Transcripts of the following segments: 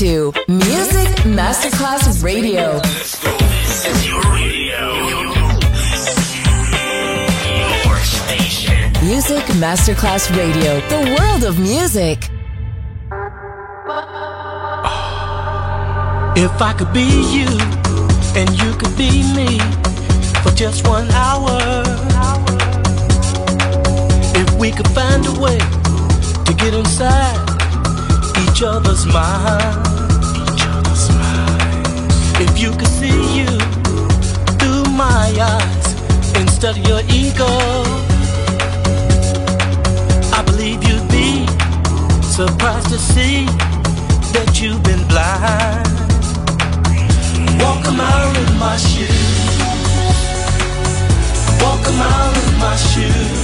To Music Masterclass Radio. This is your radio. Your station. Music Masterclass Radio, the world of music. If I could be you and you could be me for just one hour. If we could find a way to get inside each other's mind. If you could see you through my eyes instead of your ego, I believe you'd be surprised to see that you've been blind. Walk a mile in my shoes. Walk a mile in my shoes.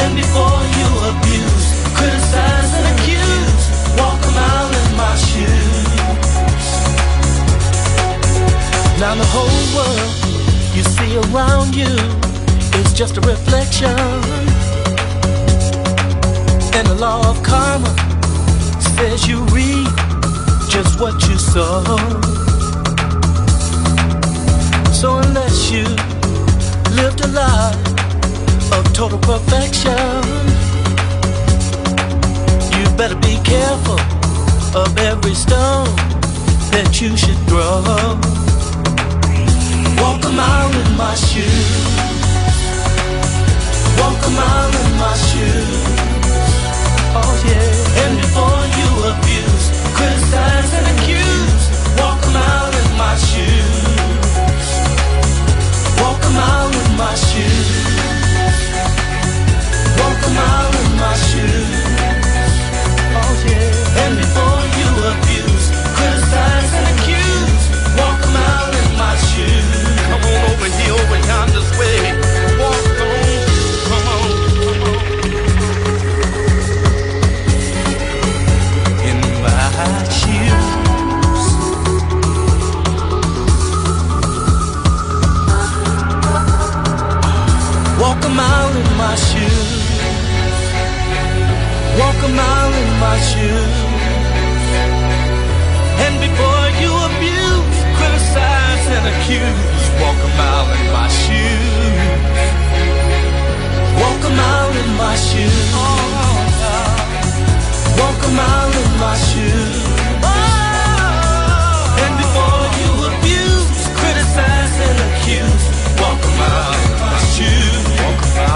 And before you abuse, criticize and accuse, walk a mile in my shoes. Now the whole world you see around you is just a reflection. And the law of karma says you reap just what you sow. So unless you lived a life of total perfection, better be careful of every stone that you should throw. Walk a mile in my shoes. Walk a mile in my shoes. Oh yeah. And before you abuse, criticize and accuse, walk a mile in my shoes. Walk a mile in my shoes. Walk a mile in my shoes. And before you abuse, criticize and accuse, walk a mile in my shoes. Come on over here, over yonder's way. Walk on, come on, come. In my shoes. Walk a mile in my shoes. Walk a mile in my shoes. And before you abuse, criticize and accuse, walk a mile in my shoes. Walk a mile in my shoes. Walk a mile in my shoes. And before you abuse, criticize and accuse, walk a mile.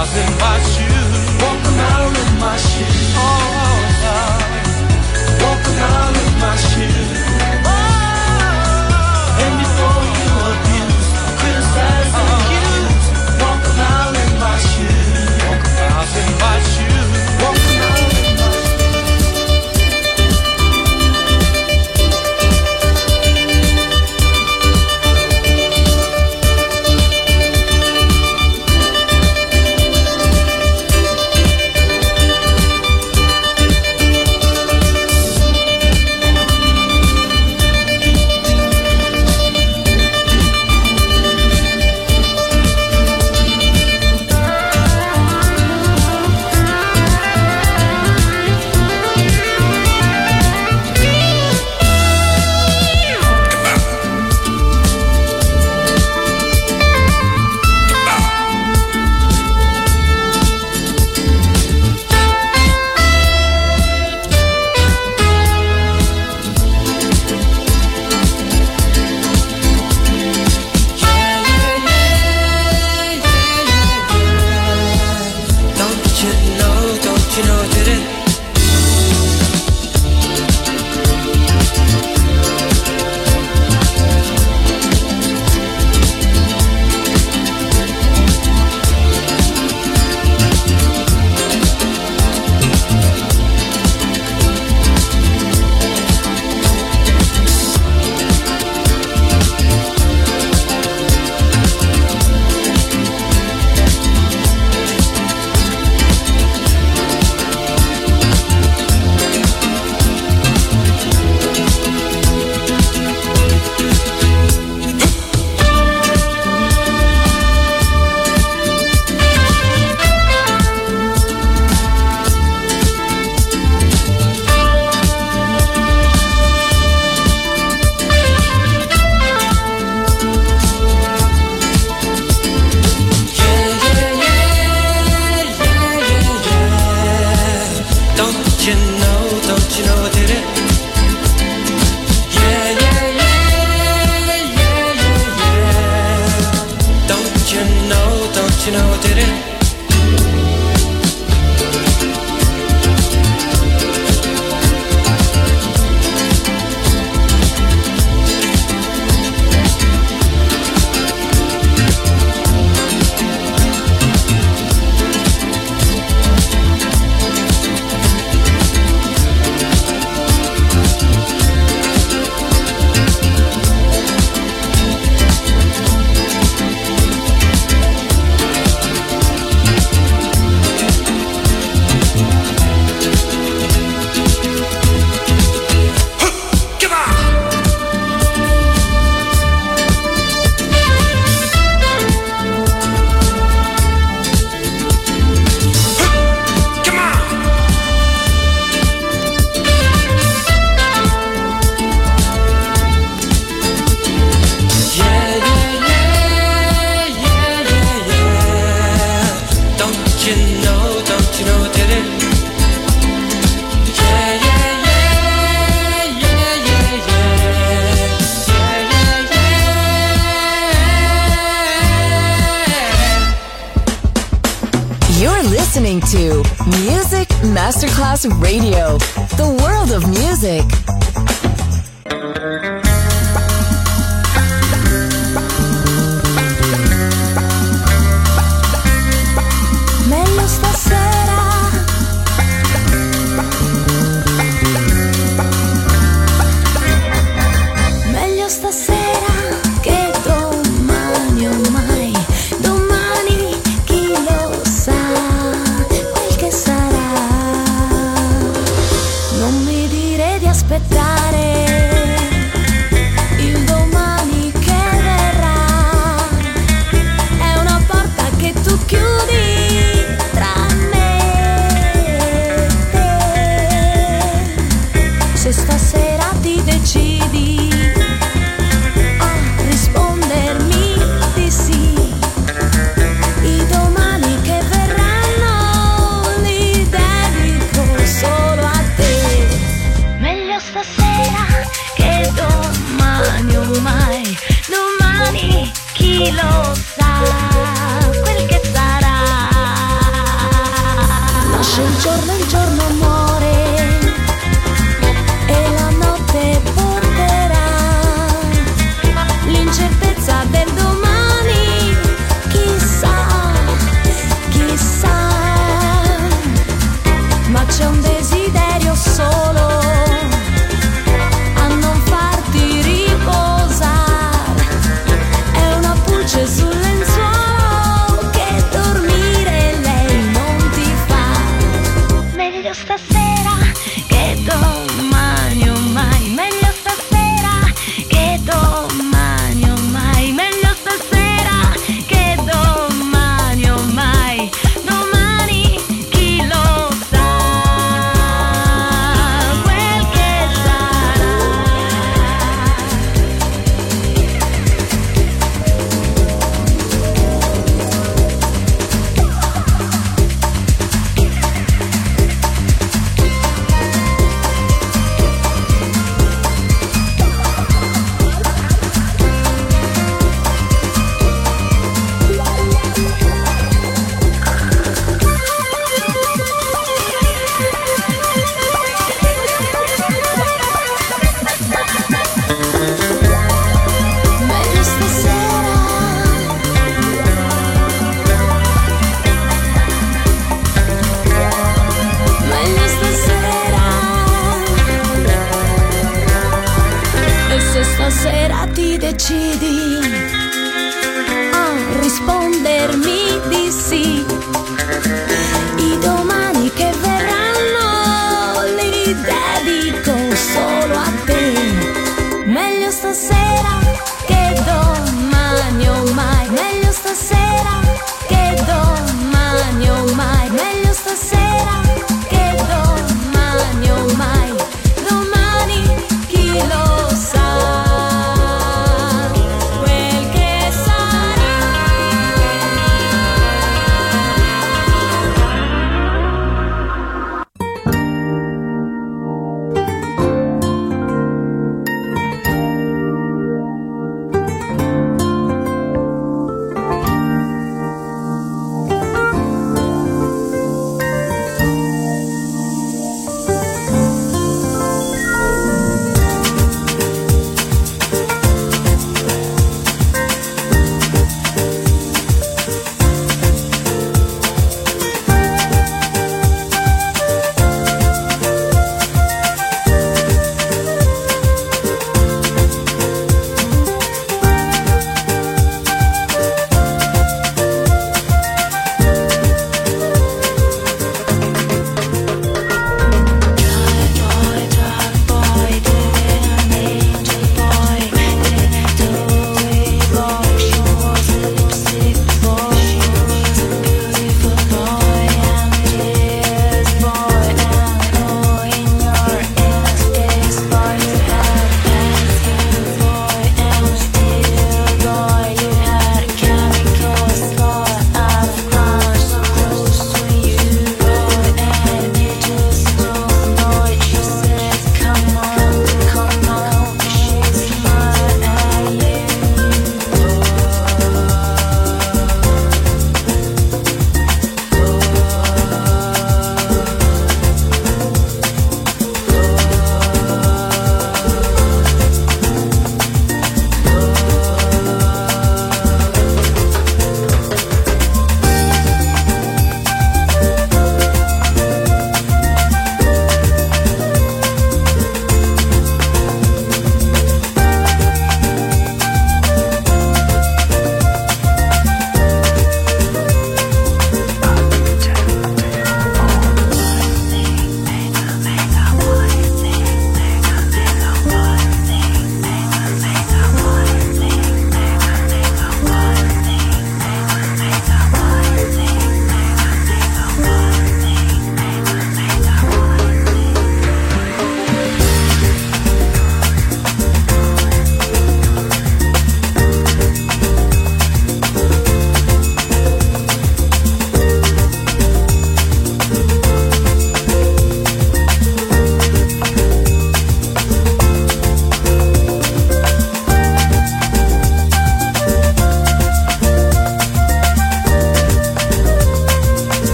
Walk a mile in my shoes. Walk a mile in my shoes. Walk a mile in my shoes.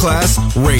Masterclass Radio.